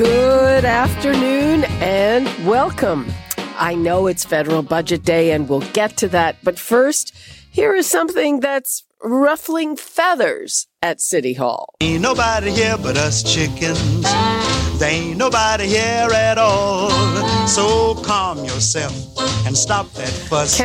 Good afternoon and welcome. I know it's federal budget day and we'll get to that, but first, here is something that's ruffling feathers at City Hall. Ain't nobody here but us chickens. There ain't nobody here at all. So calm yourself and stop that fuss.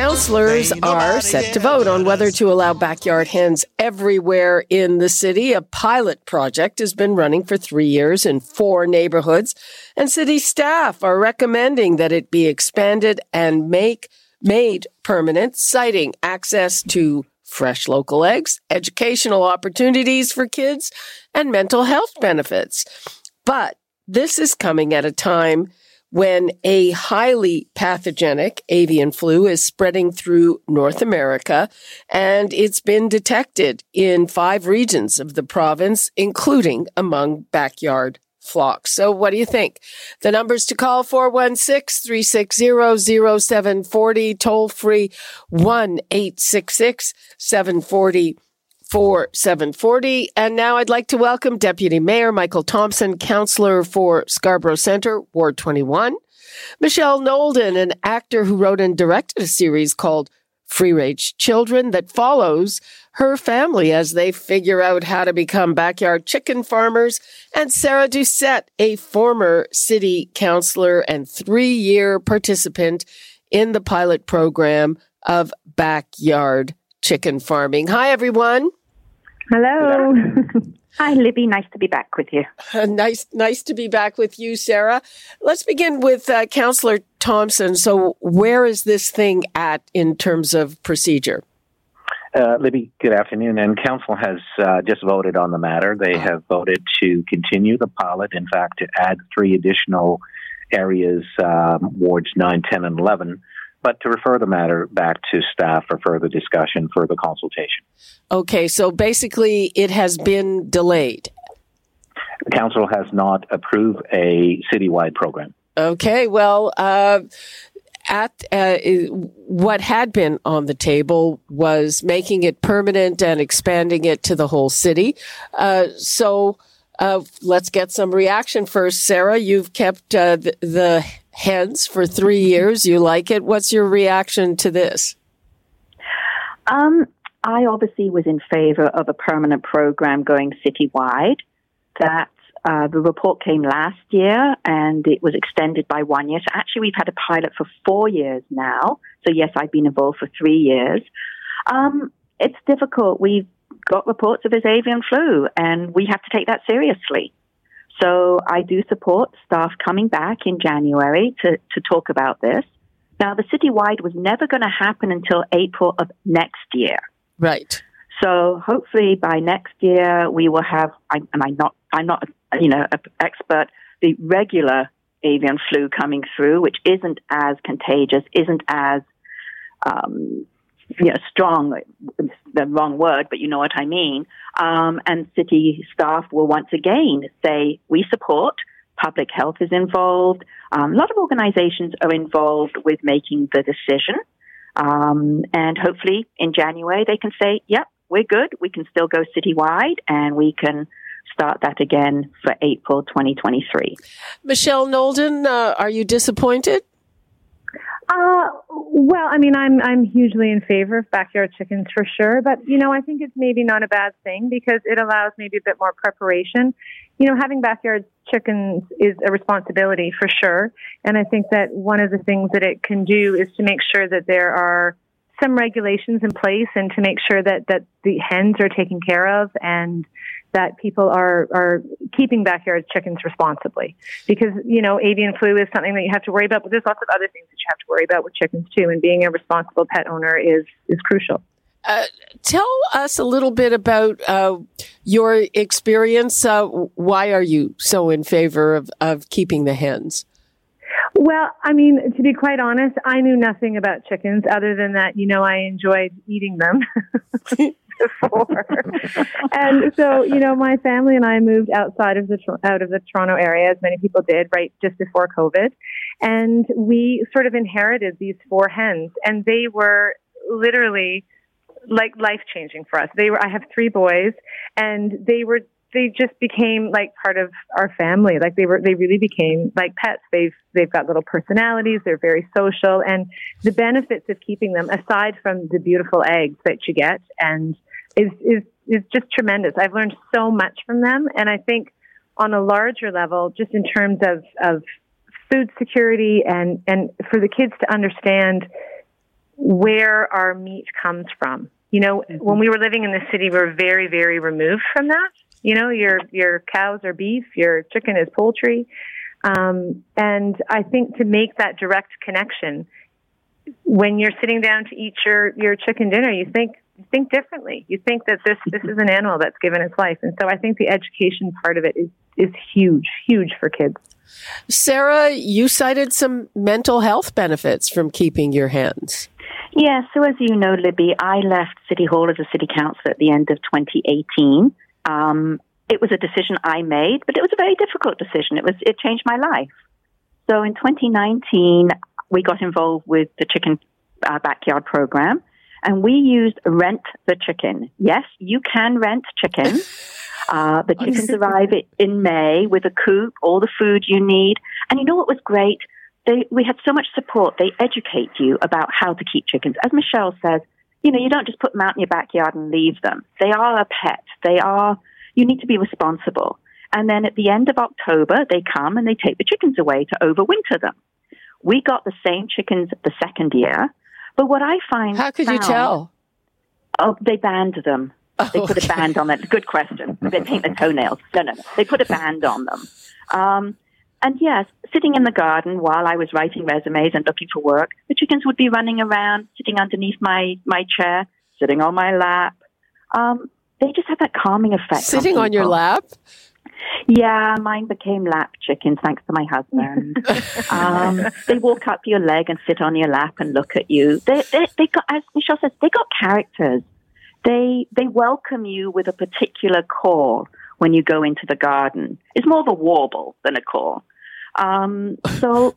Ain't are set to vote on whether to allow backyard hens everywhere in the city. A pilot project has been running for three years in four neighborhoods, and city staff are recommending that it be expanded and make made permanent, citing access to fresh local eggs, educational opportunities for kids, and mental health benefits. But this is coming at a time when a highly pathogenic avian flu is spreading through North America, and it's been detected in five regions of the province, including among backyard flocks. So what do you think? The numbers to call 416-360-0740, toll free 1-866-740 for 740. And now I'd like to welcome Deputy Mayor Michael Thompson, Councillor for Scarborough Centre, Ward 21. Michelle Nolden, an actor who wrote and directed a series called Free Range Children that follows her family as they figure out how to become backyard chicken farmers. And Sarah Doucette, a former city councillor and three year participant in the pilot program of backyard chicken farming. Hi, everyone. Hello. Hi, Libby. Nice to be back with you. Uh, nice, nice to be back with you, Sarah. Let's begin with uh, Councillor Thompson. So, where is this thing at in terms of procedure? Uh, Libby, good afternoon. And Council has uh, just voted on the matter. They have voted to continue the pilot, in fact, to add three additional areas, um, wards 9, 10, and 11, but to refer the matter back to staff for further discussion, further consultation. Okay, so basically, it has been delayed. The Council has not approved a citywide program. Okay, well, uh, at uh, what had been on the table was making it permanent and expanding it to the whole city. Uh, so uh, let's get some reaction first. Sarah, you've kept uh, the, the hens for three years. You like it. What's your reaction to this? Um, I obviously was in favor of a permanent program going citywide. That uh, the report came last year and it was extended by one year. So actually, we've had a pilot for four years now. So yes, I've been involved for three years. Um, it's difficult. We've got reports of this avian flu, and we have to take that seriously. So I do support staff coming back in January to, to talk about this. Now, the citywide was never going to happen until April of next year. Right. So hopefully by next year we will have. I, and I'm not. I'm not. You know, an expert. The regular avian flu coming through, which isn't as contagious, isn't as um, you know strong. The wrong word, but you know what I mean. Um, and city staff will once again say we support. Public health is involved. Um, a lot of organizations are involved with making the decision. Um, and hopefully in January they can say, yep, we're good. We can still go citywide and we can start that again for April 2023. Michelle Nolden, uh, are you disappointed? Uh, well, I mean, I'm I'm hugely in favor of backyard chickens for sure, but you know, I think it's maybe not a bad thing because it allows maybe a bit more preparation. You know, having backyard chickens is a responsibility for sure, and I think that one of the things that it can do is to make sure that there are some regulations in place and to make sure that that the hens are taken care of and that people are are keeping backyard chickens responsibly because you know avian flu is something that you have to worry about but there's lots of other things that you have to worry about with chickens too and being a responsible pet owner is is crucial Uh, tell us a little bit about uh, your experience. Uh, why are you so in favor of, of keeping the hens? Well, I mean, to be quite honest, I knew nothing about chickens other than that, you know, I enjoyed eating them before. and so, you know, my family and I moved outside of the out of the Toronto area as many people did right just before COVID. And we sort of inherited these four hens and they were literally like life changing for us. They were I have three boys and they were they just became like part of our family. Like they were, they really became like pets. They've, they've got little personalities. They're very social and the benefits of keeping them aside from the beautiful eggs that you get and is, is, is just tremendous. I've learned so much from them. And I think on a larger level, just in terms of, of food security and, and for the kids to understand where our meat comes from. You know, mm-hmm. when we were living in the city, we were very, very removed from that. You know, your your cows are beef, your chicken is poultry, um, and I think to make that direct connection, when you're sitting down to eat your your chicken dinner, you think you think differently. You think that this this is an animal that's given its life, and so I think the education part of it is is huge, huge for kids. Sarah, you cited some mental health benefits from keeping your hands. Yeah, so as you know, Libby, I left City Hall as a city councillor at the end of 2018. Um, it was a decision I made, but it was a very difficult decision. It was it changed my life. So in 2019, we got involved with the chicken uh, backyard program, and we used rent the chicken. Yes, you can rent chicken. Uh, the chickens arrive in May with a coop, all the food you need, and you know what was great? They, we had so much support. They educate you about how to keep chickens. As Michelle says, you know, you don't just put them out in your backyard and leave them. They are a pet. They are, you need to be responsible. And then at the end of October, they come and they take the chickens away to overwinter them. We got the same chickens the second year. But what I find. How could found, you tell? Oh, they band them. Oh, they put okay. a band on it. Good question. They paint their toenails. No, no, no. They put a band on them. Um, and yes, sitting in the garden while I was writing resumes and looking for work, the chickens would be running around, sitting underneath my, my chair, sitting on my lap. Um, they just have that calming effect. Sitting on, on your lap? Yeah, mine became lap chickens thanks to my husband. um, they walk up your leg and sit on your lap and look at you. They, they, they got, as Michelle says, they got characters. They, they welcome you with a particular call when you go into the garden. It's more of a warble than a call. Um, so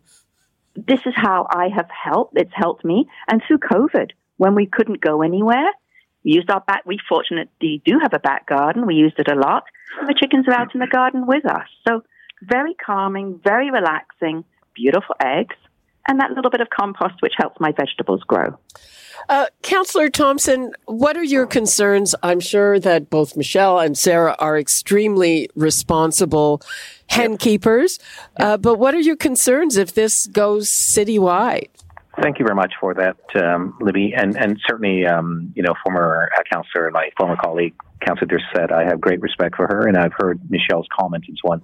this is how I have helped. It's helped me. And through COVID, when we couldn't go anywhere, we used our back. We fortunately do have a back garden. We used it a lot. The chickens are out in the garden with us. So very calming, very relaxing, beautiful eggs, and that little bit of compost which helps my vegetables grow. Uh, Councillor Thompson, what are your concerns? I'm sure that both Michelle and Sarah are extremely responsible hen keepers. Uh, but what are your concerns if this goes citywide? Thank you very much for that, um, Libby, and and certainly, um, you know, former uh, councillor, my former colleague, Councillor said, I have great respect for her, and I've heard Michelle's comments and so on.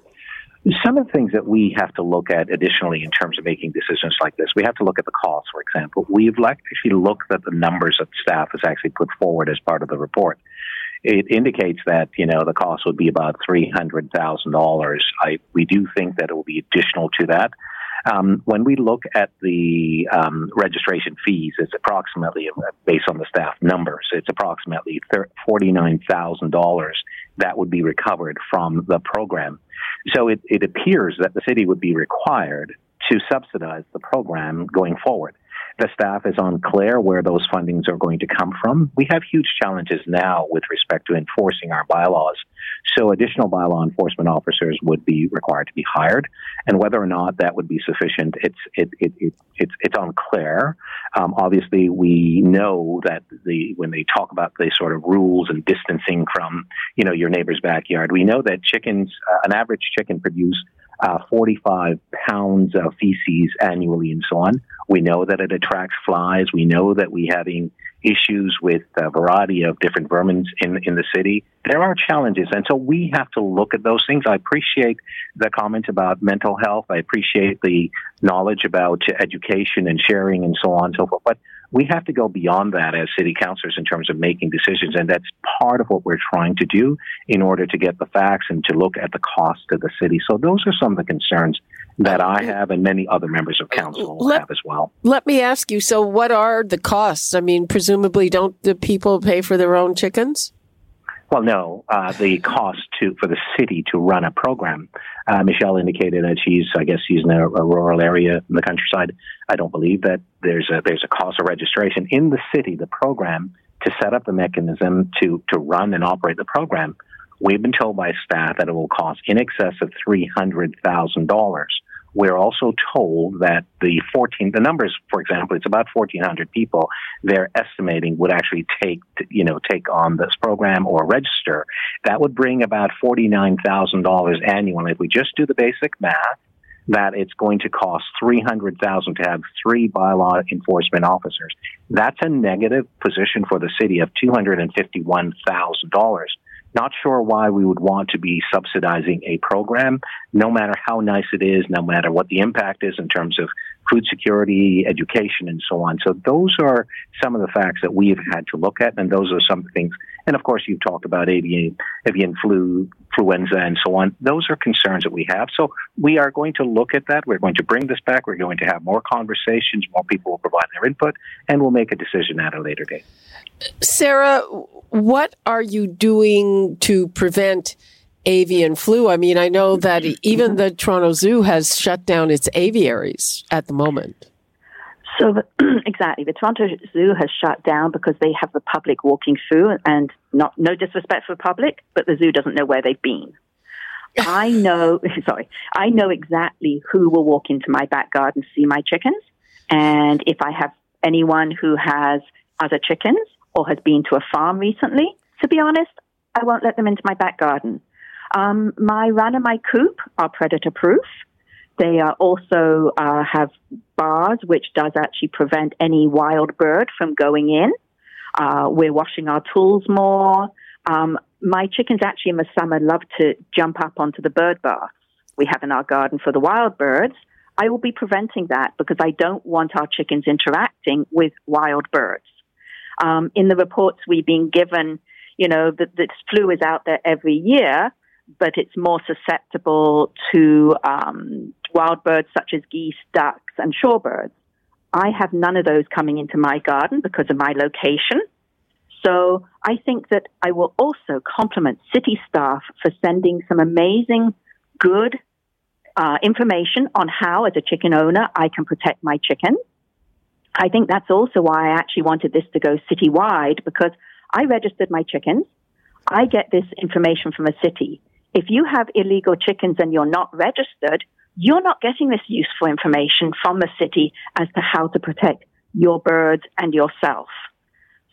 Some of the things that we have to look at additionally in terms of making decisions like this, we have to look at the cost, for example. We've actually looked at the numbers that staff has actually put forward as part of the report. It indicates that, you know, the cost would be about $300,000. I, we do think that it will be additional to that. Um, when we look at the um, registration fees, it's approximately, based on the staff numbers, it's approximately $49,000 that would be recovered from the program. So it, it appears that the city would be required to subsidize the program going forward. The staff is unclear where those fundings are going to come from. We have huge challenges now with respect to enforcing our bylaws. So additional bylaw enforcement officers would be required to be hired, and whether or not that would be sufficient, it's it, it, it it's it's unclear. Um, obviously, we know that the when they talk about the sort of rules and distancing from you know your neighbor's backyard, we know that chickens, uh, an average chicken produce uh, 45 pounds of feces annually and so on. We know that it attracts flies. We know that we're having issues with a variety of different vermins in, in the city. There are challenges. And so we have to look at those things. I appreciate the comment about mental health. I appreciate the knowledge about education and sharing and so on and so forth. But we have to go beyond that as city councilors in terms of making decisions. And that's part of what we're trying to do in order to get the facts and to look at the cost to the city. So those are some of the concerns that I have and many other members of council Let- have as well. Let me ask you. So, what are the costs? I mean, presumably, don't the people pay for their own chickens? Well, no, uh, the cost to for the city to run a program. Uh, Michelle indicated that she's, I guess, she's in a, a rural area in the countryside. I don't believe that there's a there's a cost of registration in the city. The program to set up the mechanism to to run and operate the program. We've been told by staff that it will cost in excess of three hundred thousand dollars. We're also told that the 14, the numbers, for example, it's about 1,400 people they're estimating would actually take, you know, take on this program or register. That would bring about $49,000 annually. If we just do the basic math, that it's going to cost 300,000 to have three bylaw enforcement officers. That's a negative position for the city of $251,000. Not sure why we would want to be subsidizing a program, no matter how nice it is, no matter what the impact is in terms of food security, education, and so on. So those are some of the facts that we've had to look at, and those are some things. And of course, you've talked about avian, avian flu, influenza, and so on. Those are concerns that we have. So we are going to look at that. We're going to bring this back. We're going to have more conversations. More people will provide their input, and we'll make a decision at a later date. Sarah, what are you doing to prevent avian flu? I mean, I know that mm-hmm. even mm-hmm. the Toronto Zoo has shut down its aviaries at the moment. So the, exactly, the Toronto Zoo has shut down because they have the public walking through, and not no disrespect for the public, but the zoo doesn't know where they've been. I know, sorry, I know exactly who will walk into my back garden to see my chickens, and if I have anyone who has other chickens or has been to a farm recently, to be honest, I won't let them into my back garden. Um, my run and my coop are predator proof. They also uh, have bars, which does actually prevent any wild bird from going in. Uh, we're washing our tools more. Um, my chickens actually in the summer love to jump up onto the bird baths we have in our garden for the wild birds. I will be preventing that because I don't want our chickens interacting with wild birds. Um, in the reports we've been given, you know, that this flu is out there every year, but it's more susceptible to um, wild birds such as geese, ducks, and shorebirds. I have none of those coming into my garden because of my location. So I think that I will also compliment city staff for sending some amazing, good uh, information on how, as a chicken owner, I can protect my chickens. I think that's also why I actually wanted this to go citywide because I registered my chickens. I get this information from a city. If you have illegal chickens and you're not registered, you're not getting this useful information from the city as to how to protect your birds and yourself.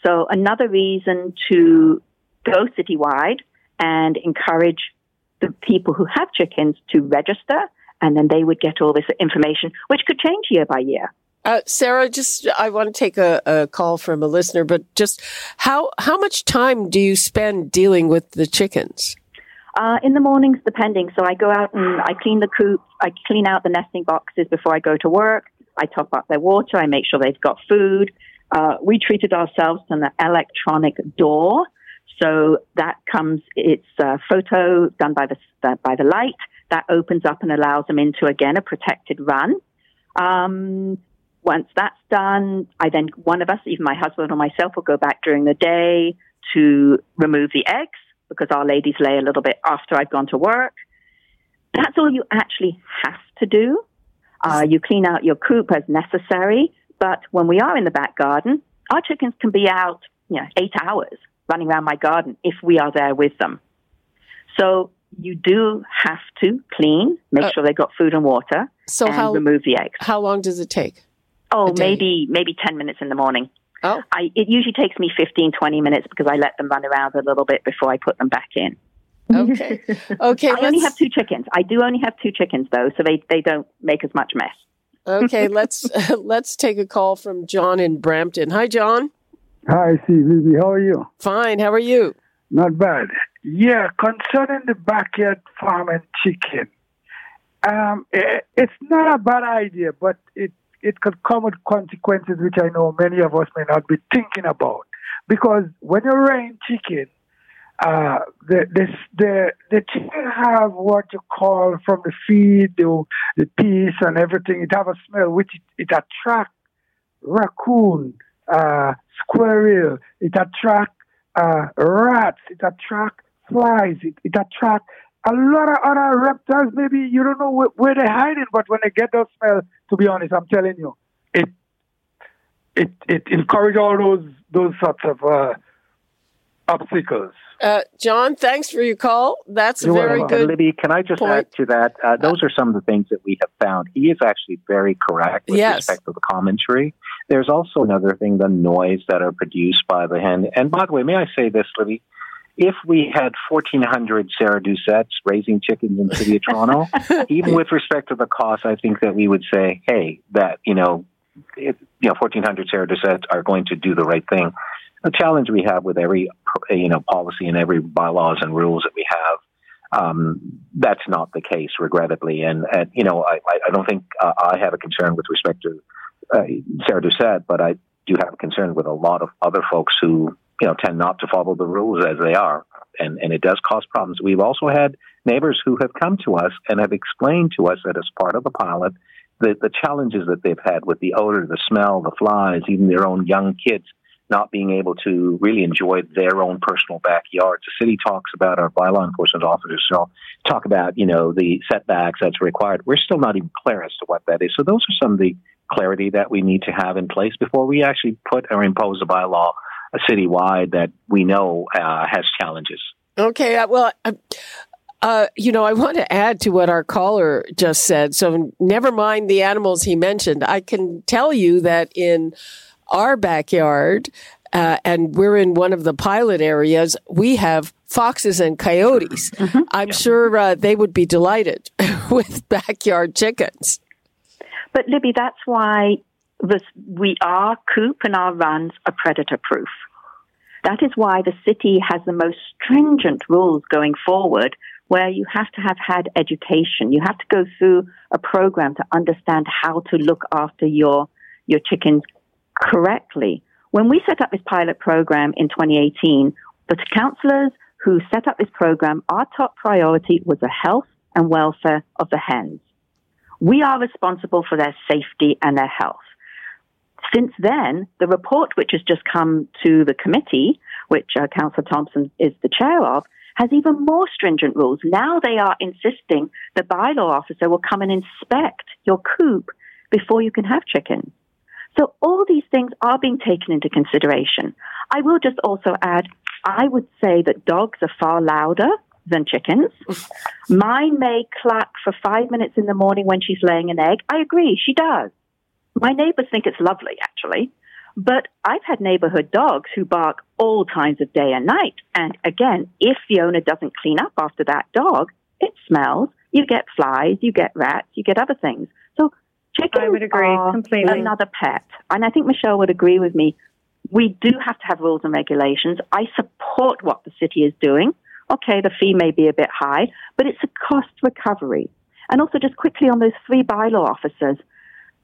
So another reason to go citywide and encourage the people who have chickens to register and then they would get all this information, which could change year by year. Uh, Sarah, just I want to take a, a, call from a listener, but just how how much time do you spend dealing with the chickens? Uh, in the mornings, depending. So I go out and I clean the coop, I clean out the nesting boxes before I go to work. I top up their water. I make sure they've got food. Uh, we treated ourselves to an electronic door, so that comes. It's a photo done by the by the light that opens up and allows them into again a protected run. Um, once that's done, I then, one of us, even my husband or myself, will go back during the day to remove the eggs because our ladies lay a little bit after I've gone to work. That's all you actually have to do. Uh, you clean out your coop as necessary, but when we are in the back garden, our chickens can be out, you know, eight hours running around my garden if we are there with them. So you do have to clean, make uh, sure they've got food and water, so and how, remove the eggs. How long does it take? Oh, maybe maybe 10 minutes in the morning. Oh. I, it usually takes me 15, 20 minutes because I let them run around a little bit before I put them back in. Okay. Okay. I only have two chickens. I do only have two chickens though, so they, they don't make as much mess. okay, let's uh, let's take a call from John in Brampton. Hi, John. Hi, Steve. How are you? Fine. How are you? Not bad. Yeah, concerning the backyard farm and chicken, um, it, it's not a bad idea, but it it could come with consequences which I know many of us may not be thinking about. Because when you're rearing chicken, uh, the, the, the, the chicken have what you call from the feed, the, the piece and everything, it have a smell which it, it attract raccoon, uh, squirrel, it attract uh, rats, it attract flies, it, it attract a lot of other reptiles. Maybe you don't know where, where they're hiding, but when they get those smell, to be honest, I'm telling you, it it it encourage all those those sorts of uh, obstacles. Uh, John, thanks for your call. That's You're very welcome. good. Libby, can I just point. add to that? Uh, those are some of the things that we have found. He is actually very correct with Yes. respect to the commentary. There's also another thing, the noise that are produced by the hen. And by the way, may I say this, Libby? If we had 1,400 Sarah Doucettes raising chickens in the city of Toronto, even with respect to the cost, I think that we would say, hey, that, you know, it, you know, 1,400 Sarah Doucettes are going to do the right thing. The challenge we have with every, you know, policy and every bylaws and rules that we have um, that's not the case, regrettably. And, and you know, I, I don't think uh, I have a concern with respect to uh, Sarah Doucette, but I do have a concern with a lot of other folks who, you know, tend not to follow the rules as they are. And, and it does cause problems. We've also had neighbors who have come to us and have explained to us that as part of the pilot, the, the challenges that they've had with the odor, the smell, the flies, even their own young kids not being able to really enjoy their own personal backyards. The city talks about our bylaw enforcement officers so talk about, you know, the setbacks that's required. We're still not even clear as to what that is. So those are some of the clarity that we need to have in place before we actually put or impose a bylaw citywide that we know uh, has challenges. Okay, uh, well, uh, uh, you know, I want to add to what our caller just said. So, never mind the animals he mentioned. I can tell you that in our backyard, uh, and we're in one of the pilot areas, we have foxes and coyotes. I'm sure uh, they would be delighted with backyard chickens. But Libby, that's why this, we are coop and our runs are predator proof. That is why the city has the most stringent rules going forward, where you have to have had education. You have to go through a program to understand how to look after your your chickens correctly. When we set up this pilot program in 2018, the councillors who set up this program, our top priority was the health and welfare of the hens. We are responsible for their safety and their health. Since then, the report which has just come to the committee, which uh, Councillor Thompson is the chair of, has even more stringent rules. Now they are insisting the bylaw officer will come and inspect your coop before you can have chickens. So all these things are being taken into consideration. I will just also add, I would say that dogs are far louder than chickens. Mine may cluck for five minutes in the morning when she's laying an egg. I agree, she does. My neighbors think it's lovely, actually. But I've had neighborhood dogs who bark all times of day and night. And again, if the owner doesn't clean up after that dog, it smells. You get flies, you get rats, you get other things. So chickens I would agree are completely. another pet. And I think Michelle would agree with me. We do have to have rules and regulations. I support what the city is doing. Okay, the fee may be a bit high, but it's a cost recovery. And also, just quickly on those three bylaw officers,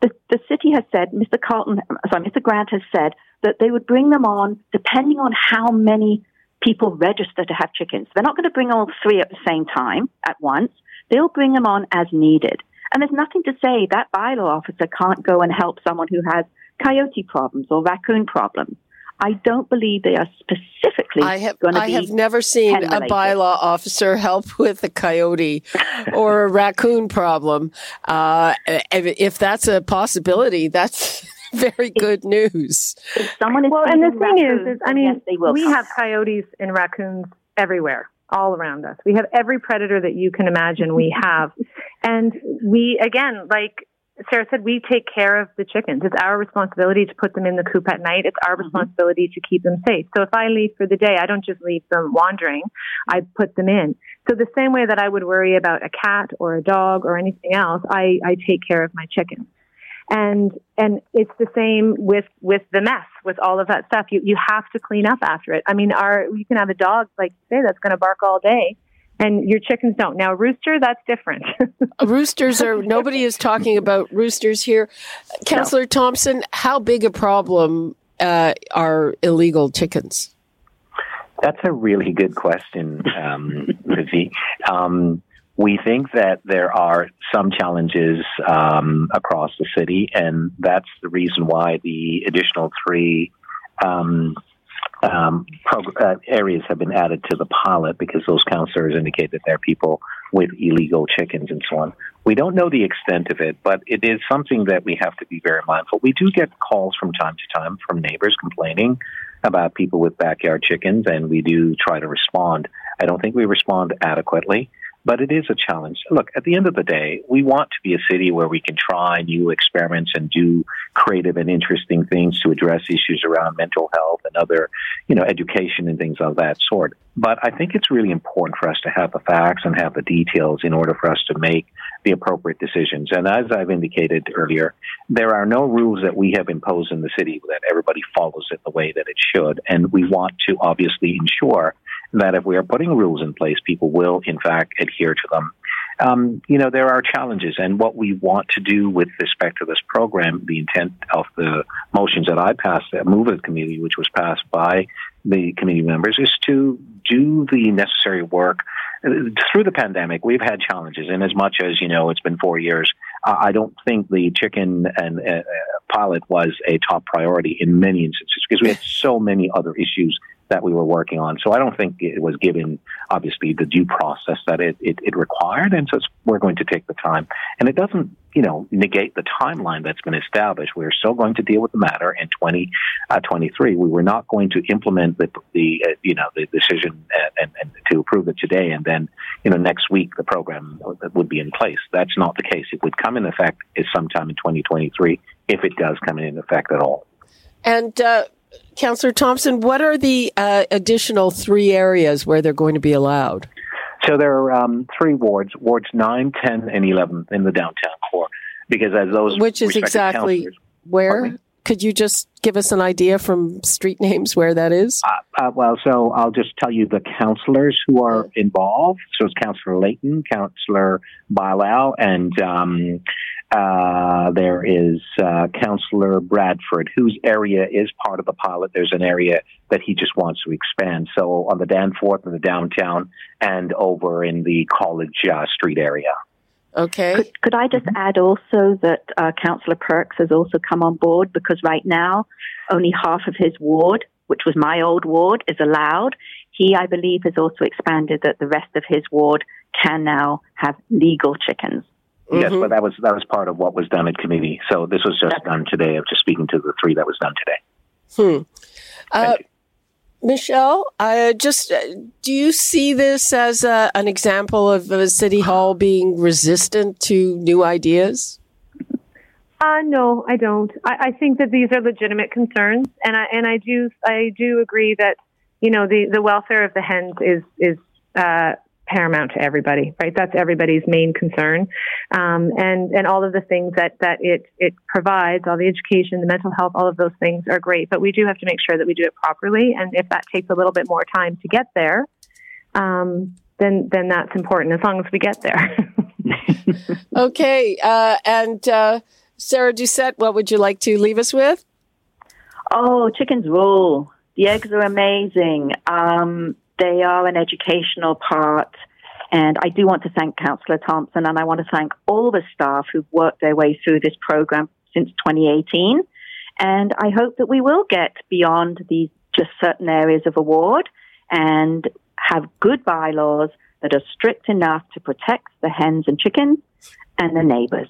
the, the city has said, Mr. Carlton, sorry, Mr. Grant has said that they would bring them on depending on how many people register to have chickens. They're not going to bring all three at the same time at once. They'll bring them on as needed. And there's nothing to say that bylaw officer can't go and help someone who has coyote problems or raccoon problems. I don't believe they are specifically I have going to I be. have never seen a bylaw officer help with a coyote or a raccoon problem. Uh, if, if that's a possibility, that's very good news. if someone is Well, and the thing is, raccoons, is I mean, yes, we come. have coyotes and raccoons everywhere, all around us. We have every predator that you can imagine. We have, and we again, like Sarah said, we take care of the chickens. It's our responsibility to put them in the coop at night. It's our Mm-hmm. responsibility to keep them safe. So if I leave for the day, I don't just leave them wandering. I put them in. So the same way that I would worry about a cat or a dog or anything else, I, I take care of my chickens and and it's the same with with the mess with all of that stuff you you have to clean up after it i mean our you can have a dog like you say that's going to bark all day and your chickens don't now rooster that's different roosters are nobody is talking about roosters here. Councillor Thompson, how big a problem uh, are illegal chickens? That's a really good question, um, Lizzie. Um, we think that there are some challenges um, across the city, and that's the reason why the additional three um, um, prog- uh, areas have been added to the pilot because those counselors indicate that there are people with illegal chickens and so on. We don't know the extent of it, but it is something that we have to be very mindful. We do get calls from time to time from neighbors complaining about people with backyard chickens, and we do try to respond. I don't think we respond adequately but it is a challenge. Look, at the end of the day, we want to be a city where we can try new experiments and do creative and interesting things to address issues around mental health and other, you know, education and things of that sort. But I think it's really important for us to have the facts and have the details in order for us to make the appropriate decisions. And as I've indicated earlier, there are no rules that we have imposed in the city that everybody follows it the way that it should. And we want to obviously ensure that if we are putting rules in place, people will, in fact, adhere to them. Um, you know, there are challenges, and what we want to do with respect to this program, the intent of the motions that I passed, that move of the committee, which was passed by the committee members, is to do the necessary work. Through the pandemic, we've had challenges, and as much as you know, it's been four years. Uh, I don't think the chicken and uh, pilot was a top priority in many instances because we had so many other issues that we were working on. So I don't think it was given, obviously, the due process that it, it, it required. And so we're going to take the time. And it doesn't, you know, negate the timeline that's been established. We're still going to deal with the matter in 2023. Uh, we were not going to implement the, the uh, you know, the decision and, and, and to approve it today. And then, you know, next week the program would be in place. That's not the case. It would come in effect sometime in 2023 if it does come in effect at all. And uh, Councillor Thompson, what are the uh, additional three areas where they're going to be allowed? So there are um, three wards, wards 9, 10, and 11 in the downtown core. Because as those Which is exactly where? Could you just give us an idea from street names where that is? Uh, uh, well, so I'll just tell you the councillors who are involved. So it's Councillor Layton, Councillor Bailão, and um, uh, there is uh, Councillor Bradford, whose area is part of the pilot. There's an area that he just wants to expand. So on the Danforth and the downtown, and over in the College uh, Street area. Okay. Could, could I just mm-hmm. add also that uh, Councillor Perks has also come on board because right now only half of his ward, which was my old ward, is allowed. He, I believe, has also expanded that the rest of his ward can now have legal chickens. Mm-hmm. Yes, but that was that was part of what was done at committee. So this was just done today. Of just speaking to the three that was done today. Hmm. Uh, Michelle, uh, just uh, do you see this as a, an example of a city hall being resistant to new ideas? Uh, no, I don't. I, I think that these are legitimate concerns, and I and I do I do agree that you know the the welfare of the hens is is uh, paramount to everybody, right? That's everybody's main concern. Um, and, and all of the things that, that it, it provides, all the education, the mental health, all of those things are great. But we do have to make sure that we do it properly. And if that takes a little bit more time to get there, um, then, then that's important as long as we get there. okay. Uh, and, uh, Sarah Doucette, what would you like to leave us with? Oh, chickens rule. The eggs are amazing. Um, they are an educational part. And I do want to thank Councillor Thompson and I want to thank all the staff who've worked their way through this program since 2018. And I hope that we will get beyond these just certain areas of award and have good bylaws that are strict enough to protect the hens and chickens and the neighbors.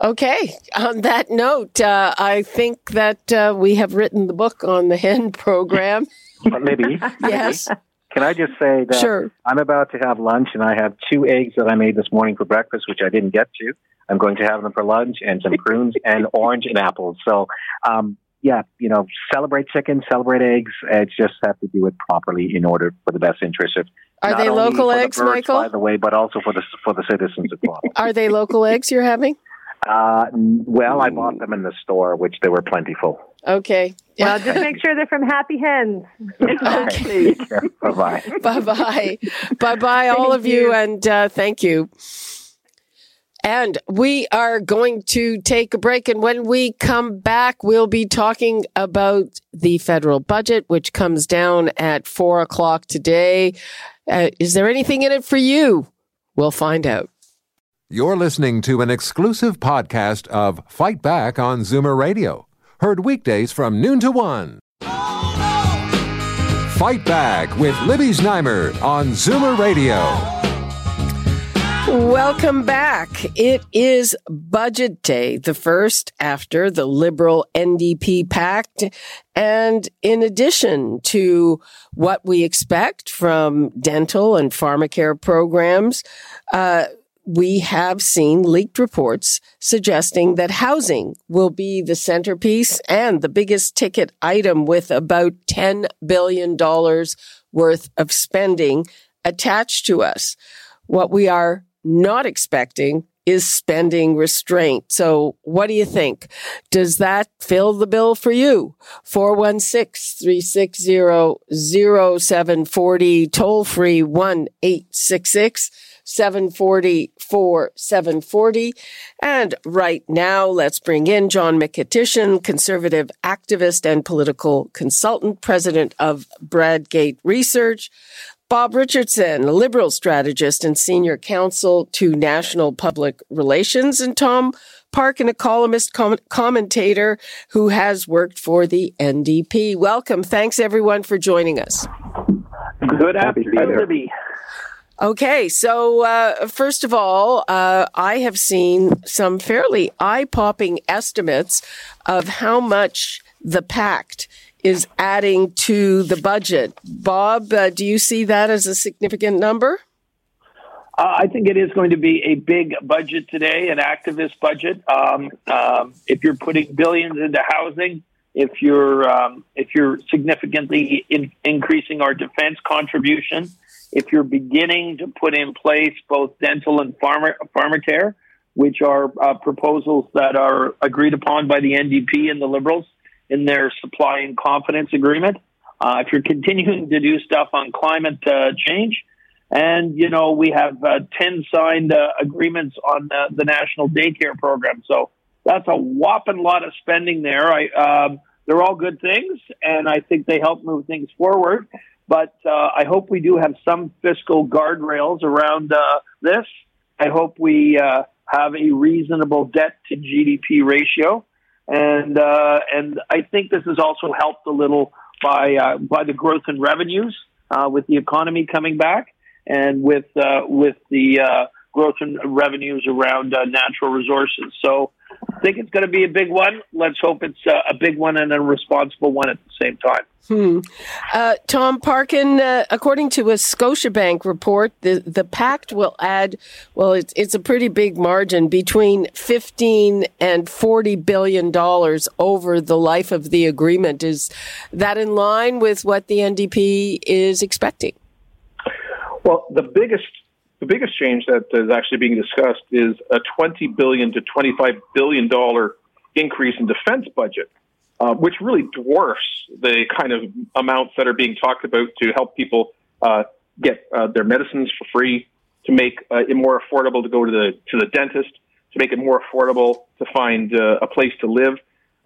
Okay. On that note, uh, I think that uh, we have written the book on the hen program. Maybe. yes. Can I just say that sure. I'm about to have lunch and I have two eggs that I made this morning for breakfast, which I didn't get to. I'm going to have them for lunch and some prunes and orange and apples. So, um, yeah, you know, celebrate chicken, celebrate eggs. It's just have to do it properly in order for the best interest of. Are they local eggs, the birds, Michael? By the way, but also for the for the citizens as well. Are they local eggs you're having? Uh, well, I bought them in the store, which they were plentiful. Okay. Well, just make sure they're from Happy Hens. okay. bye bye. Bye bye. Bye bye, all of you, and uh, thank you. And we are going to take a break. And when we come back, we'll be talking about the federal budget, which comes down at four o'clock today. Uh, is there anything in it for you? We'll find out. You're listening to an exclusive podcast of Fight Back on Zoomer Radio, heard weekdays from noon to one. Fight Back with Libby Znaimer on Zoomer Radio. Welcome back. It is budget day, the first after the Liberal NDP pact. And in addition to what we expect from dental and pharmacare programs, uh, we have seen leaked reports suggesting that housing will be the centerpiece and the biggest ticket item with about $10 billion worth of spending attached to us. What we are not expecting is spending restraint. So what do you think? Does that fill the bill for you? 416-360-0740, toll free 1-866 740 4740. And right now, let's bring in John Mykytyshyn, conservative activist and political consultant, president of Bradgate Research. Bob Richardson, a liberal strategist and senior counsel to National Public Relations, and Tom Parkin, a columnist com- commentator who has worked for the NDP. Welcome. Thanks everyone for joining us. Good afternoon, Libby. Okay, so uh, first of all, uh, I have seen some fairly eye popping estimates of how much the pact is adding to the budget. Bob, uh, do you see that as a significant number? Uh, I think it is going to be a big budget today, an activist budget. Um, um, if you're putting billions into housing, if you're um, if you're significantly in, increasing our defense contribution, if you're beginning to put in place both dental and pharma, care, which are uh, proposals that are agreed upon by the NDP and the Liberals, in their supply and confidence agreement. Uh, if you're continuing to do stuff on climate uh, change, and you know we have uh, ten signed uh, agreements on the national daycare program, so that's a whopping lot of spending there. I, um, they're all good things, and I think they help move things forward. But uh, I hope we do have some fiscal guardrails around uh, this. I hope we have a reasonable debt to GDP ratio and uh, and I think this has also helped a little by uh, by the growth in revenues uh, with the economy coming back and with uh, with the uh, growth in revenues around uh, natural resources. So I think it's going to be a big one. Let's hope it's uh, a big one and a responsible one at the same time. Hmm. Uh, Tom Parkin, uh, according to a Scotiabank report, the, the pact will add, well, it's, it's a pretty big margin between 15 and 40 billion dollars over the life of the agreement. Is that in line with what the NDP is expecting? Well, the biggest the biggest change that is actually being discussed is a 20 billion to 25 billion dollar increase in defense budget, uh, which really dwarfs the kind of amounts that are being talked about to help people uh, get uh, their medicines for free, to make uh, it more affordable to go to the to the dentist, to make it more affordable to find uh, a place to live.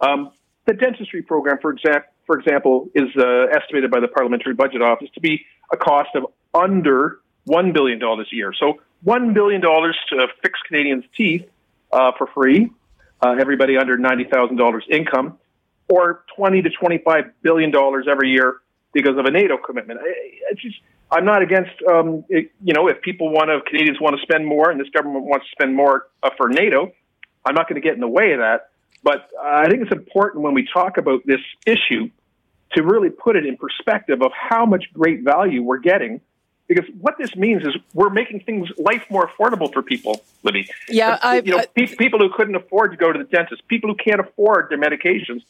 Um, the dentistry program, for example, for example, is uh, estimated by the Parliamentary Budget Office to be a cost of under $1 billion a year. So $1 billion to fix Canadians' teeth uh, for free, uh, everybody under $90,000 income, or 20 to $25 billion every year because of a NATO commitment. It's just, I'm not against, um, it, you know, if people want to, Canadians want to spend more and this government wants to spend more uh, for NATO, I'm not going to get in the way of that. But I think it's important when we talk about this issue to really put it in perspective of how much great value we're getting because what this means is we're making things life more affordable for people, Libby. Yeah, I, you know, I, pe- people who couldn't afford to go to the dentist, people who can't afford their medications.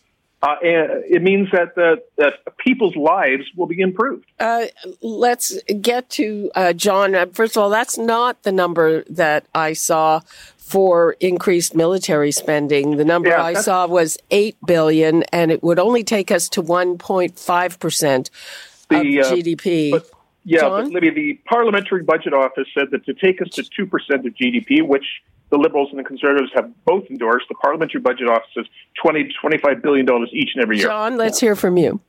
Uh, it means that the, that people's lives will be improved. Uh, let's get to uh, John. Uh, first of all, that's not the number that I saw for increased military spending. The number yeah, I saw was eight billion, and it would only take us to one point five percent of GDP. Uh, but, yeah, John? but Libby, the Parliamentary Budget Office said that to take us to 2% of GDP, which the Liberals and the Conservatives have both endorsed the parliamentary budget offices 20 to 25 billion dollars each and every year. John, let's hear from you.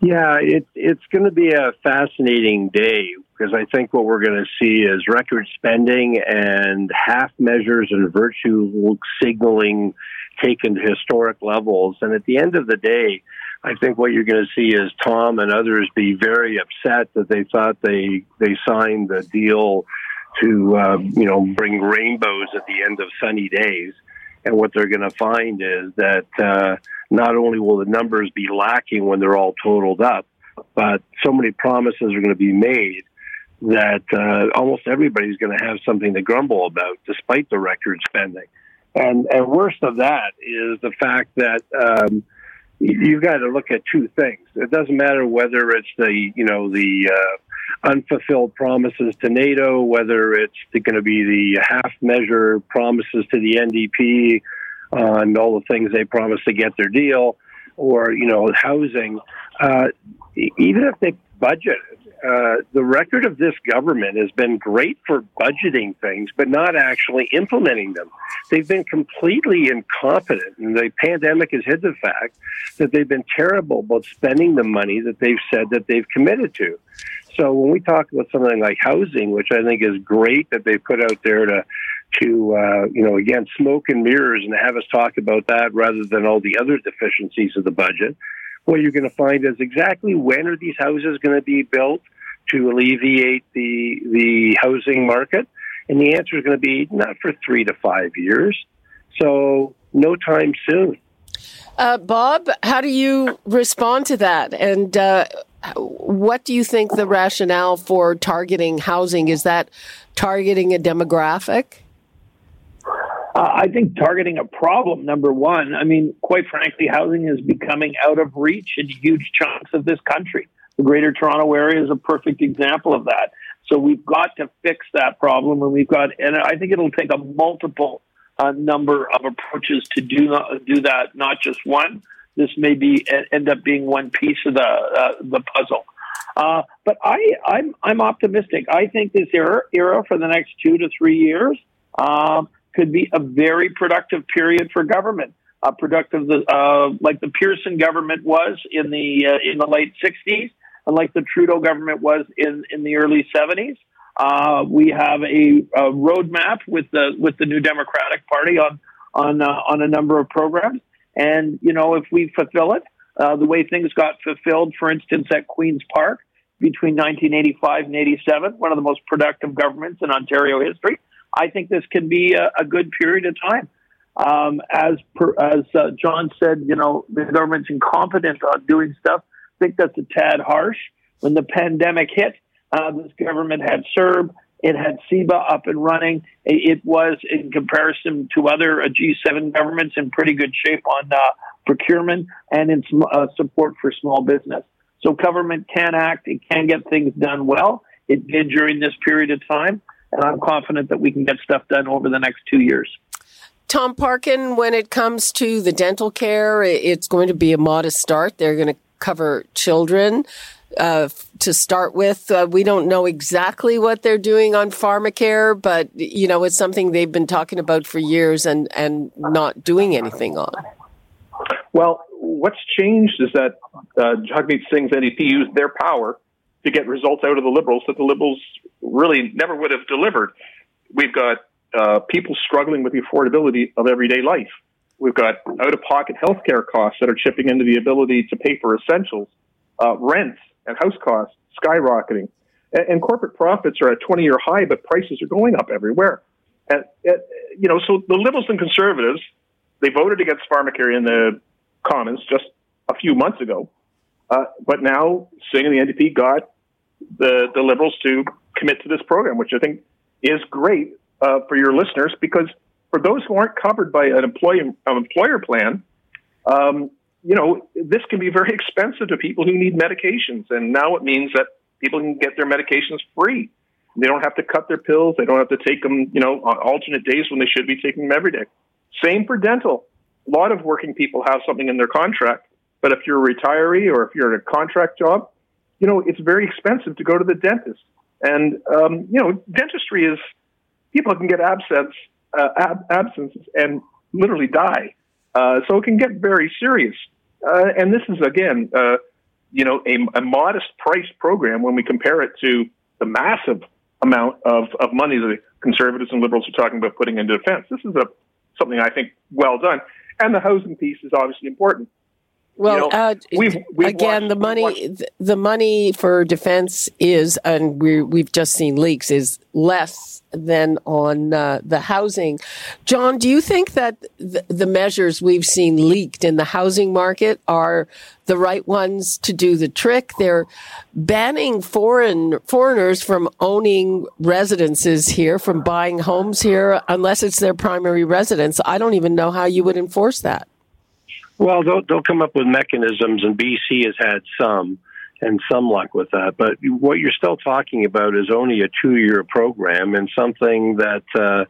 Yeah, it, it's going to be a fascinating day because I think what we're going to see is record spending and half measures and virtue signaling taken to historic levels. And at the end of the day, I think what you're going to see is Tom and others be very upset that they thought they they signed the deal to uh, you know bring rainbows at the end of sunny days, and what they're going to find is that uh, not only will the numbers be lacking when they're all totaled up, but so many promises are going to be made that uh, almost everybody's going to have something to grumble about, despite the record spending. And and worst of that is the fact that. Um, you've got to look at two things. It doesn't matter whether it's the you know the uh, unfulfilled promises to NATO, whether it's going to be the half measure promises to the NDP on all the things they promised to get their deal, or you know housing. Uh, even if they budget uh, the record of this government has been great for budgeting things, but not actually implementing them. They've been completely incompetent, and the pandemic has hid the fact that they've been terrible about spending the money that they've said that they've committed to. So when we talk about something like housing, which I think is great that they put out there to to uh, you know again smoke and mirrors and have us talk about that rather than all the other deficiencies of the budget what you're going to find is exactly when are these houses going to be built to alleviate the the housing market, and the answer is going to be not for three to five years, so no time soon. Uh, Bob, how do you respond to that? And uh, what do you think the rationale for targeting housing is? That targeting a demographic? Uh, I think targeting a problem, number one. I mean, quite frankly, housing is becoming out of reach in huge chunks of this country. The Greater Toronto Area is a perfect example of that. So we've got to fix that problem, and we've got, and I think it'll take a multiple uh, number of approaches to do do that, not just one. This may be end up being one piece of the uh, the puzzle. Uh, but I, I'm I'm optimistic. I think this era era for the next two to three years. Um, could be a very productive period for government. Uh, productive, uh, like the Pearson government was in the uh, in the late '60s, and like the Trudeau government was in in the early '70s. Uh, we have a, a roadmap with the with the New Democratic Party on on uh, on a number of programs, and you know if we fulfill it, uh, the way things got fulfilled, for instance, at Queens Park between 1985 and 87, one of the most productive governments in Ontario history. I think this can be a, a good period of time. Um, as per, as uh, John said, you know, the government's incompetent on doing stuff. I think that's a tad harsh. When the pandemic hit, uh, this government had CERB, it had CEBA up and running. It was, in comparison to other uh, G7 governments, in pretty good shape on uh, procurement and in uh, support for small business. So government can act, it can get things done well. It did during this period of time and I'm confident that we can get stuff done over the next two years. Tom Parkin, when it comes to the dental care, it's going to be a modest start. They're going to cover children. Uh, to start with, uh, we don't know exactly what they're doing on pharmacare, but you know it's something they've been talking about for years and and not doing anything on. Well, what's changed is that uh, Jagmeet Singh's NDP used their power to get results out of the Liberals that the Liberals really never would have delivered. We've got uh, people struggling with the affordability of everyday life. We've got out of pocket healthcare costs that are chipping into the ability to pay for essentials, uh, rents and house costs skyrocketing. And, and corporate profits are at 20 year high, but prices are going up everywhere. And, and, you know, so the Liberals and Conservatives, they voted against pharmacare in the Commons just a few months ago. Uh, but now Singh and the NDP got the, the Liberals to commit to this program, which I think is great uh, for your listeners because for those who aren't covered by an employee an employer plan, um, you know this can be very expensive to people who need medications, and now it means that people can get their medications free. They don't have to cut their pills. They don't have to take them, you know, on alternate days when they should be taking them every day. Same for dental. A lot of working people have something in their contract, but if you're a retiree or if you're in a contract job, you know, it's very expensive to go to the dentist. And, um, you know, dentistry is, people can get abscess uh, ab- absence and literally die. Uh, so it can get very serious. Uh, and this is again, uh, you know, a, a modest price program when we compare it to the massive amount of, of money that the conservatives and liberals are talking about putting into defense. This is a something I think well done, and the housing piece is obviously important. Well, you know, uh, we've, we've again, watched, the money the money for defense is, and we we've just seen leaks, is less than on uh, the housing. John, do you think that the, the measures we've seen leaked in the housing market are the right ones to do the trick? They're banning foreign foreigners from owning residences here, from buying homes here, unless it's their primary residence. I don't even know how you would enforce that. Well, they'll, they'll come up with mechanisms, and BC has had some and some luck with that. But what you're still talking about is only a two year program and something that, uh,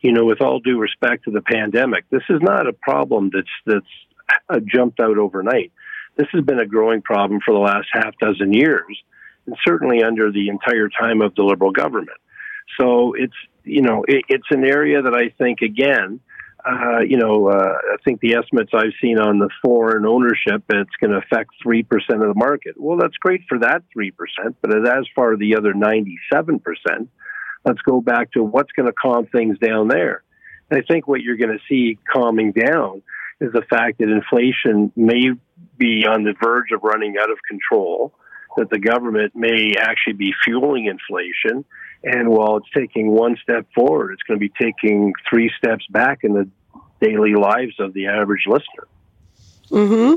you know, with all due respect to the pandemic, this is not a problem that's that's uh, jumped out overnight. This has been a growing problem for the last half dozen years, and certainly under the entire time of the Liberal government. So it's you know it, it's an area that I think again uh, you know, uh, I think the estimates I've seen on the foreign ownership, it's going to affect 3% of the market. Well, that's great for that 3%, but as far as the other 97%, let's go back to what's going to calm things down there. And I think what you're going to see calming down is the fact that inflation may be on the verge of running out of control, that the government may actually be fueling inflation, and while it's taking one step forward, it's going to be taking three steps back in the daily lives of the average listener. Hmm.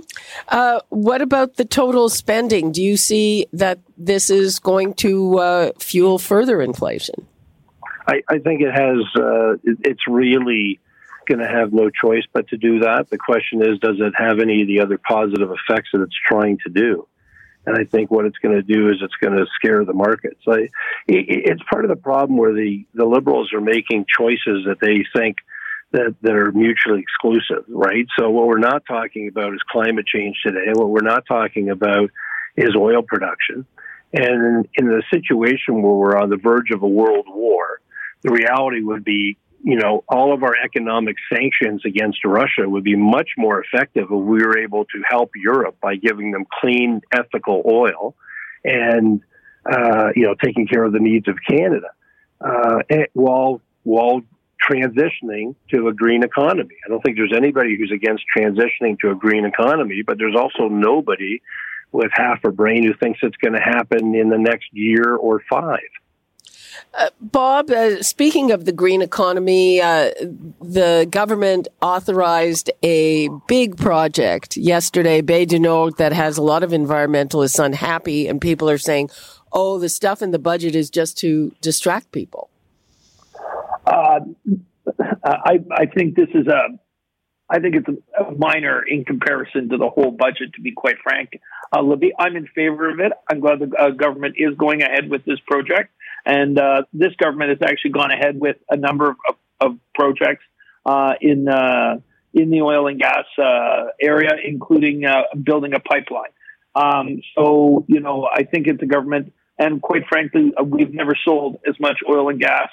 Uh, what about the total spending? Do you see that this is going to uh, fuel further inflation? I, I think it has. Uh, it, it's really going to have no choice but to do that. The question is, does it have any of the other positive effects that it's trying to do? And I think what it's going to do is it's going to scare the markets. So it, it's part of the problem where the, the liberals are making choices that they think that, that are mutually exclusive, right? So what we're not talking about is climate change today. What we're not talking about is oil production. And in a situation where we're on the verge of a world war, the reality would be you know, all of our economic sanctions against Russia would be much more effective if we were able to help Europe by giving them clean, ethical oil and, uh, you know, taking care of the needs of Canada uh, while, while transitioning to a green economy. I don't think there's anybody who's against transitioning to a green economy, but there's also nobody with half a brain who thinks it's going to happen in the next year or five. Uh, Bob, uh, speaking of the green economy, uh, the government authorized a big project yesterday, Bay du Nord, that has a lot of environmentalists unhappy, and people are saying, oh, the stuff in the budget is just to distract people. Uh, I, I think this is a I think it's minor in comparison to the whole budget, to be quite frank. Uh, Libby, I'm in favor of it. I'm glad the uh, government is going ahead with this project. And uh, this government has actually gone ahead with a number of, of, projects uh, in uh, in the oil and gas uh, area, including uh, building a pipeline. Um, so, you know, I think it's a government, and quite frankly, uh, we've never sold as much oil and gas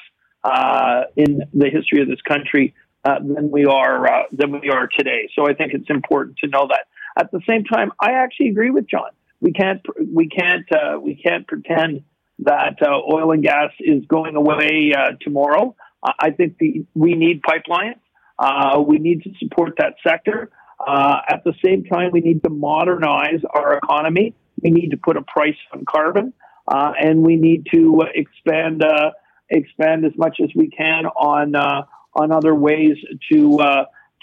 in the history of this country than we are than we are today. So, I think it's important to know that. At the same time, I actually agree with John. We can't we can't we can't pretend that uh, oil and gas is going away uh, tomorrow. I think the, we need pipelines. Uh, we need to support that sector. Uh, at the same time, we need to modernize our economy. We need to put a price on carbon, uh, and we need to expand uh, expand as much as we can on on other ways to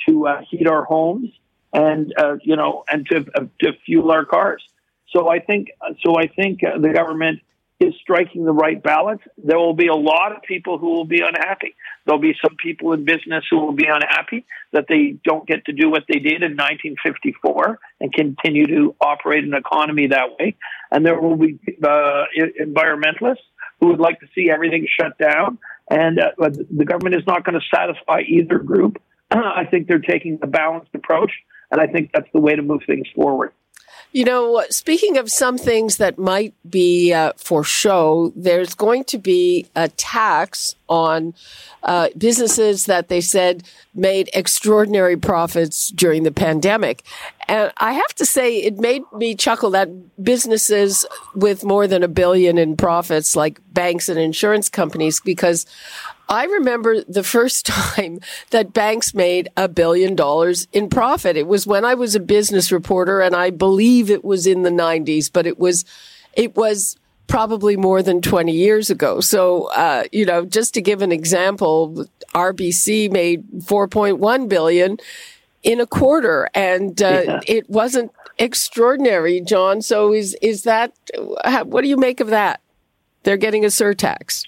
to heat our homes and you know and to to fuel our cars. So I think so. I think the government is striking the right balance. There will be a lot of people who will be unhappy. There'll be some people in business who will be unhappy that they don't get to do what they did in 1954 and continue to operate an economy that way. And there will be uh, environmentalists who would like to see everything shut down. And uh, the government is not going to satisfy either group. I think they're taking a balanced approach, and I think that's the way to move things forward. You know, speaking of some things that might be uh, for show, there's going to be a tax on uh, businesses that they said made extraordinary profits during the pandemic. And I have to say, it made me chuckle that businesses with more than a billion in profits, like banks and insurance companies, because I remember the first time that banks made a billion dollars in profit. It was when I was a business reporter and I believe it was in the 90s, but it was, it was probably more than 20 years ago. So, uh, you know, just to give an example, RBC made 4.1 billion in a quarter and uh, yeah. it wasn't extraordinary, John. So is, is that, what do you make of that? They're getting a surtax.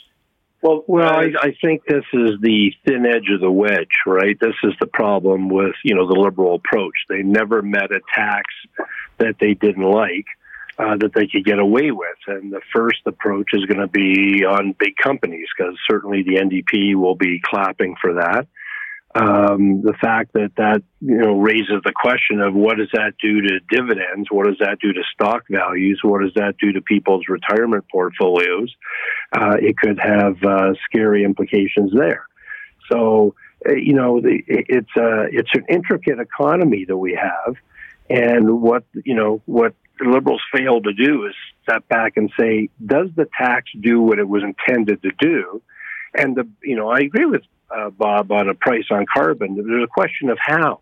Well, well, I, I think this is the thin edge of the wedge, right? This is the problem with you know the liberal approach. They never met a tax that they didn't like uh, that they could get away with, and the first approach is going to be on big companies because certainly the NDP will be clapping for that um, the fact that that you know raises the question of what does that do to dividends? What does that do to stock values? What does that do to people's retirement portfolios? Uh, it could have uh, scary implications there. So uh, you know the, it's a it's an intricate economy that we have, and what you know what liberals fail to do is step back and say, does the tax do what it was intended to do? And the you know I agree with uh, Bob, on a price on carbon. There's a question of how,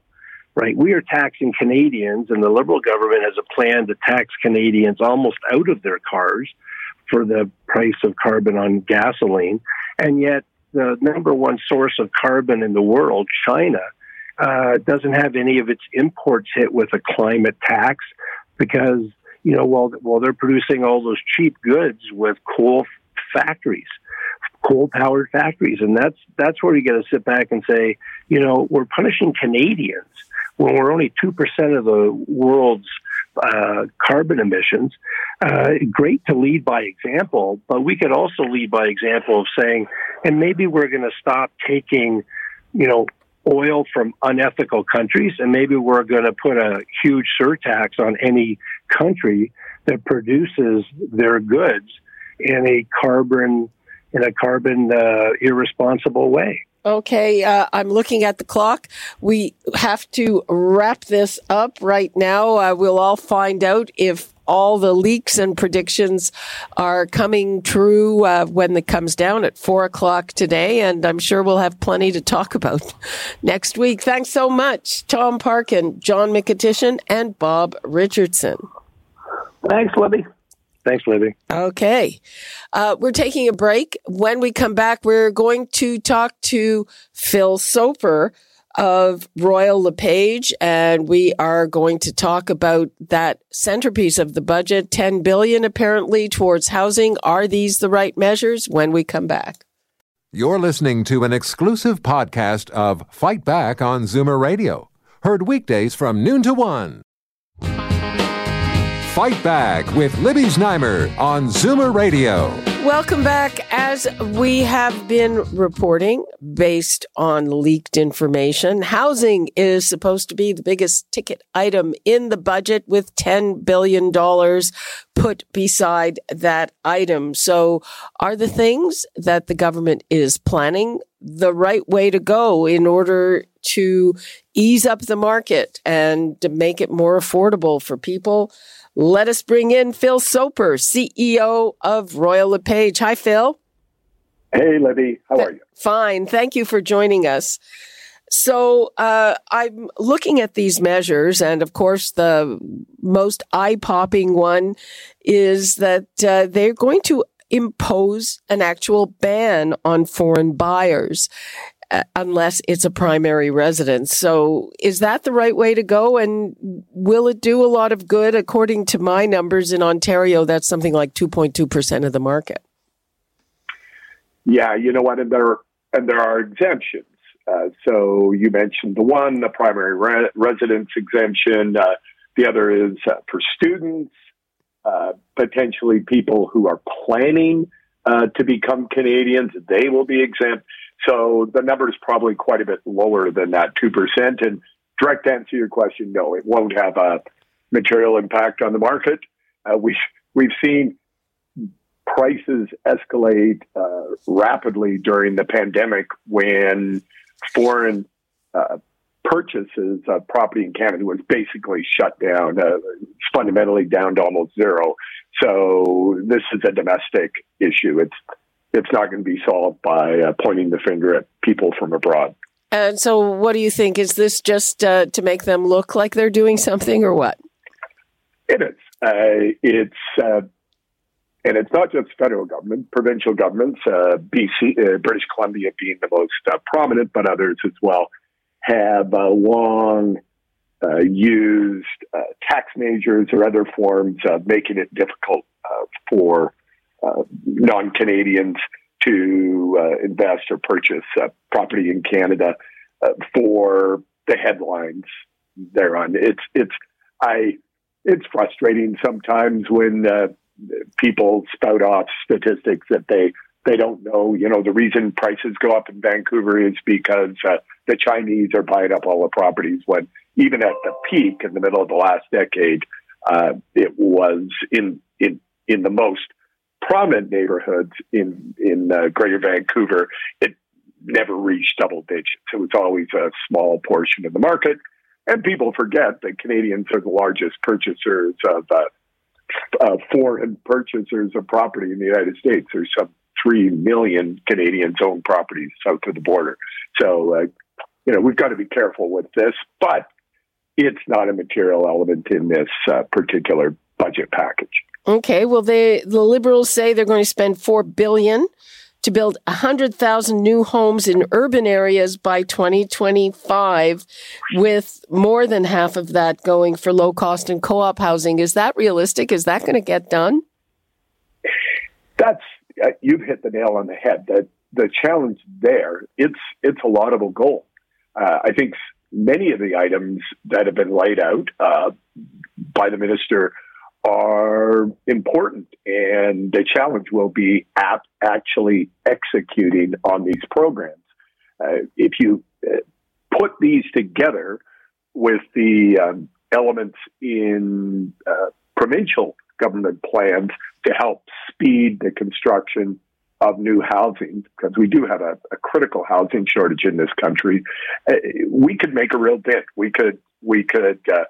right? We are taxing Canadians, and the Liberal government has a plan to tax Canadians almost out of their cars for the price of carbon on gasoline. And yet, the number one source of carbon in the world, China, uh, doesn't have any of its imports hit with a climate tax because, you know, while, while they're producing all those cheap goods with coal factories coal powered factories. And that's, that's where you got to sit back and say, you know, we're punishing Canadians when we're only 2% of the world's uh, carbon emissions. Uh, great to lead by example, but we could also lead by example of saying, and maybe we're going to stop taking, you know, oil from unethical countries, and maybe we're going to put a huge surtax on any country that produces their goods in a carbon in a carbon uh, irresponsible way. Okay, uh, I'm looking at the clock. We have to wrap this up right now. Uh, we'll all find out if all the leaks and predictions are coming true uh, when it comes down at four o'clock today. And I'm sure we'll have plenty to talk about next week. Thanks so much, Tom Parkin, John Mykytyshyn, and Bob Richardson. Thanks, Libby. Thanks, Libby. Okay. Uh, we're taking a break. When we come back, we're going to talk to Phil Soper of Royal LePage, and we are going to talk about that centerpiece of the budget, 10 billion apparently towards housing. Are these the right measures when we come back? You're listening to an exclusive podcast of Fight Back on Zoomer Radio, heard weekdays from noon to one. Fight Back with Libby Znaimer on Zoomer Radio. Welcome back. As we have been reporting based on leaked information, housing is supposed to be the biggest ticket item in the budget with $10 billion put beside that item. So are the things that the government is planning the right way to go in order to ease up the market and to make it more affordable for people? Let us bring in Phil Soper, CEO of Royal LePage. Hi, Phil. Hey, Libby. How are you? Fine. Thank you for joining us. So uh, I'm looking at these measures, and of course, the most eye popping one is that uh, they're going to impose an actual ban on foreign buyers. Uh, unless it's a primary residence. So is that the right way to go? And will it do a lot of good? According to my numbers in Ontario, that's something like 2.2% of the market. Yeah, you know what? And there, and there are exemptions. Uh, so you mentioned the one, the primary re- residence exemption. Uh, the other is uh, for students, uh, potentially people who are planning uh, to become Canadians. They will be exempt. So the number is probably quite a bit lower than that 2%. And direct answer to your question, no, it won't have a, material impact on the market. Uh, we we've seen prices escalate uh, rapidly during the pandemic when foreign uh, purchases of property in Canada was basically shut down, uh, fundamentally down to almost zero. So this is a domestic issue. It's it's not going to be solved by uh, pointing the finger at people from abroad. And so, what do you think? Is this just uh, to make them look like they're doing something, or what? It is. Uh, it's uh, and it's not just federal government, provincial governments, uh, BC, uh, British Columbia being the most uh, prominent, but others as well have uh, long uh, used uh, tax measures or other forms of making it difficult for non Canadians to invest or purchase property in Canada for the headlines thereon. It's it's I it's frustrating sometimes when uh, people spout off statistics that they they don't know. You know, the reason prices go up in Vancouver is because uh, the Chinese are buying up all the properties. When even at the peak in the middle of the last decade, uh, it was in in in the most prominent neighborhoods in in uh, Greater Vancouver. It never reached double digits. It was always a small portion of the market. And people forget that Canadians are the largest purchasers of uh, uh, foreign purchasers of property in the United States. There's some 3 million Canadians own properties south of the border. So, uh, you know, we've got to be careful with this, but it's not a material element in this uh, particular budget package. Okay, well, they the Liberals say they're going to spend four billion to build 100,000 new homes in urban areas by 2025, with more than half of that going for low cost and co op housing. Is that realistic? Is that going to get done? That's uh, you've hit the nail on the head. That the challenge there, it's it's a laudable goal. Uh, I think many of the items that have been laid out uh, by the minister are important, and the challenge will be at actually executing on these programs. Uh, if you uh, put these together with the um, elements in uh, provincial government plans to help speed the construction of new housing, because we do have a, a critical housing shortage in this country, uh, we could make a real dent. We could we could uh,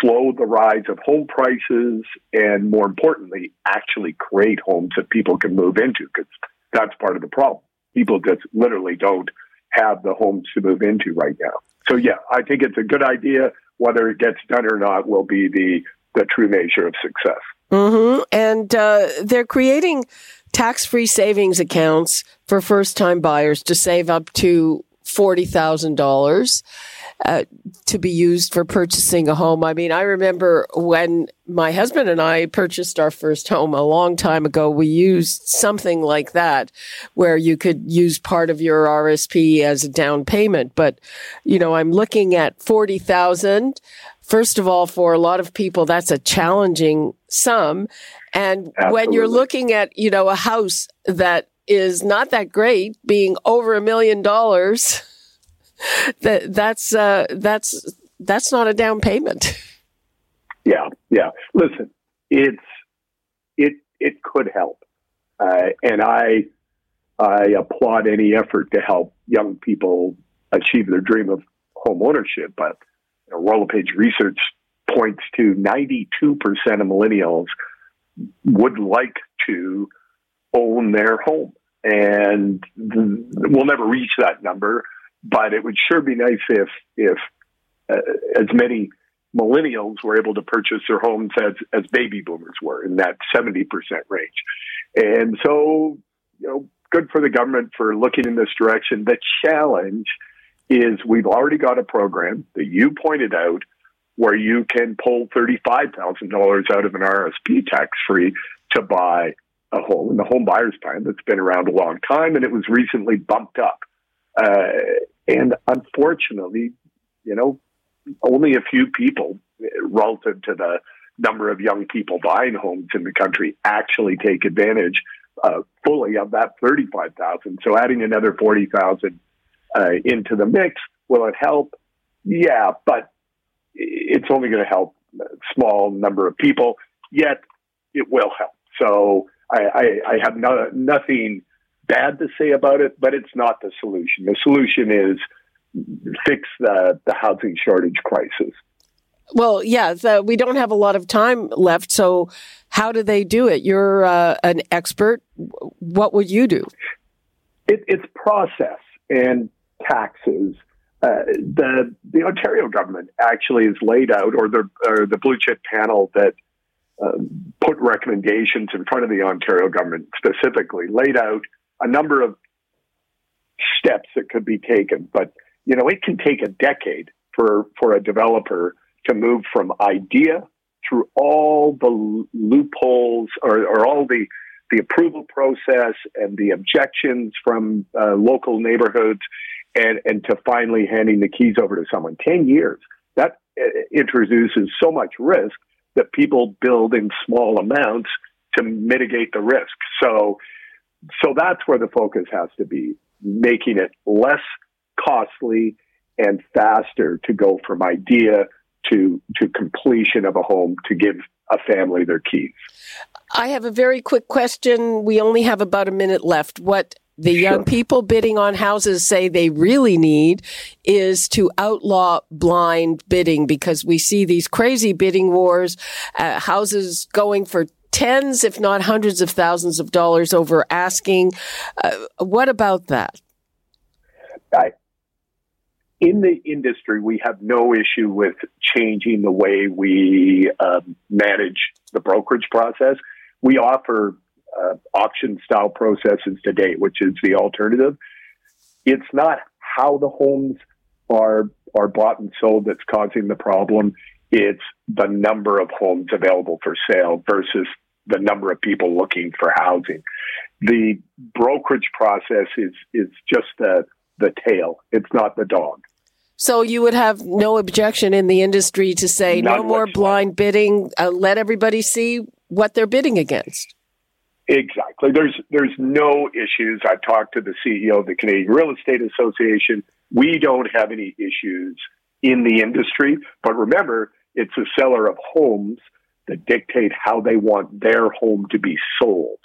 slow the rise of home prices and more importantly, actually create homes that people can move into because that's part of the problem. People just literally don't have the homes to move into right now. So yeah, I think it's a good idea. Whether it gets done or not will be the, the true measure of success. Mm-hmm. And uh, they're creating tax free savings accounts for first time buyers to save up to $40,000 uh, to be used for purchasing a home. I mean, I remember when my husband and I purchased our first home a long time ago, we used something like that where you could use part of your RSP as a down payment. But, you know, I'm looking at 40,000. First of all, for a lot of people, that's a challenging sum. And Absolutely. when you're looking at, you know, a house that is not that great, being over a million dollars, that that's uh, that's that's not a down payment. Yeah, yeah. Listen, it's it it could help, uh, and I I applaud any effort to help young people achieve their dream of home ownership. But you know, Royal LePage research points to 92% of millennials would like to own their home. And we'll never reach that number, but it would sure be nice if, if uh, as many millennials were able to purchase their homes as, as baby boomers were in that 70% range. And so, you know, good for the government for looking in this direction. The challenge is we've already got a program that you pointed out where you can pull $35,000 out of an RSP tax free to buy a home in the home buyers plan that's been around a long time and it was recently bumped up. Uh, and unfortunately, you know, only a few people relative to the number of young people buying homes in the country actually take advantage uh, fully of that 35,000. So adding another 40,000 uh, into the mix, will it help? Yeah, but it's only going to help a small number of people, yet it will help. So I, I, I have no, nothing bad to say about it, but it's not the solution. The solution is fix the, the housing shortage crisis. Well, yeah, the, we don't have a lot of time left. So, how do they do it? You're uh, an expert. What would you do? It, it's process and taxes. Uh, the the Ontario government actually has laid out, or the or the blue chip panel that uh, put recommendations in front of the Ontario government specifically laid out a number of steps that could be taken. But you know, it can take a decade for for a developer to move from idea through all the loopholes or, or all the the approval process and the objections from uh, local neighborhoods and, and to finally handing the keys over to someone. 10 years. That uh, introduces so much risk that people build in small amounts to mitigate the risk. So, so that's where the focus has to be, making it less costly and faster to go from idea to to completion of a home to give a family their keys. I have a very quick question. We only have about a minute left. What the young people bidding on houses say they really need is to outlaw blind bidding because we see these crazy bidding wars, uh, houses going for tens, if not hundreds of thousands of dollars over asking. Uh, what about that? I, in the industry, we have no issue with changing the way we um, manage the brokerage process. We offer uh, auction style processes today, which is the alternative. It's not how the homes are are bought and sold that's causing the problem. It's the number of homes available for sale versus the number of people looking for housing. The brokerage process is is just the the tail. It's not the dog. So you would have no objection in the industry to say None no more blind bidding. Uh, let everybody see what they're bidding against. Exactly. There's there's no issues. I talked to the CEO of the Canadian Real Estate Association. We don't have any issues in the industry. But remember, it's a seller of homes that dictate how they want their home to be sold.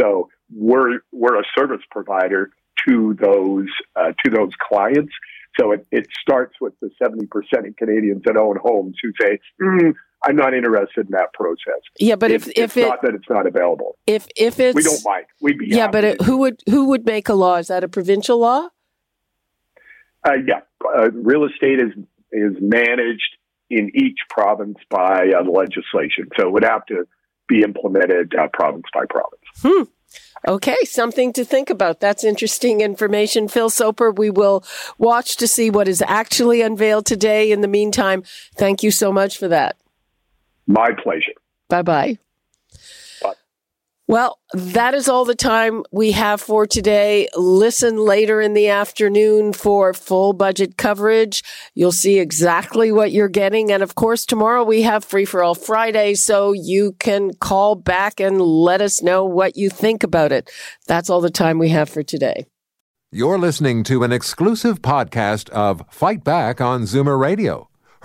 So we're we're a service provider to those uh, to those clients. So it, it starts with the 70% of Canadians that own homes who say, mm, I'm not interested in that process. Yeah, but if, if, if it's it, not that it's not available. If if it's we don't like we'd be yeah. But it, who would who would make a law? Is that a provincial law? Uh, yeah, uh, real estate is is managed in each province by uh, legislation, so it would have to be implemented uh, province by province. Hmm. Okay, something to think about. That's interesting information. Phil Soper, we will watch to see what is actually unveiled today. In the meantime, thank you so much for that. My pleasure. Bye bye. Well, that is all the time we have for today. Listen later in the afternoon for full budget coverage. You'll see exactly what you're getting. And of course, tomorrow we have Free for All Friday, so you can call back and let us know what you think about it. That's all the time we have for today. You're listening to an exclusive podcast of Fight Back on Zoomer Radio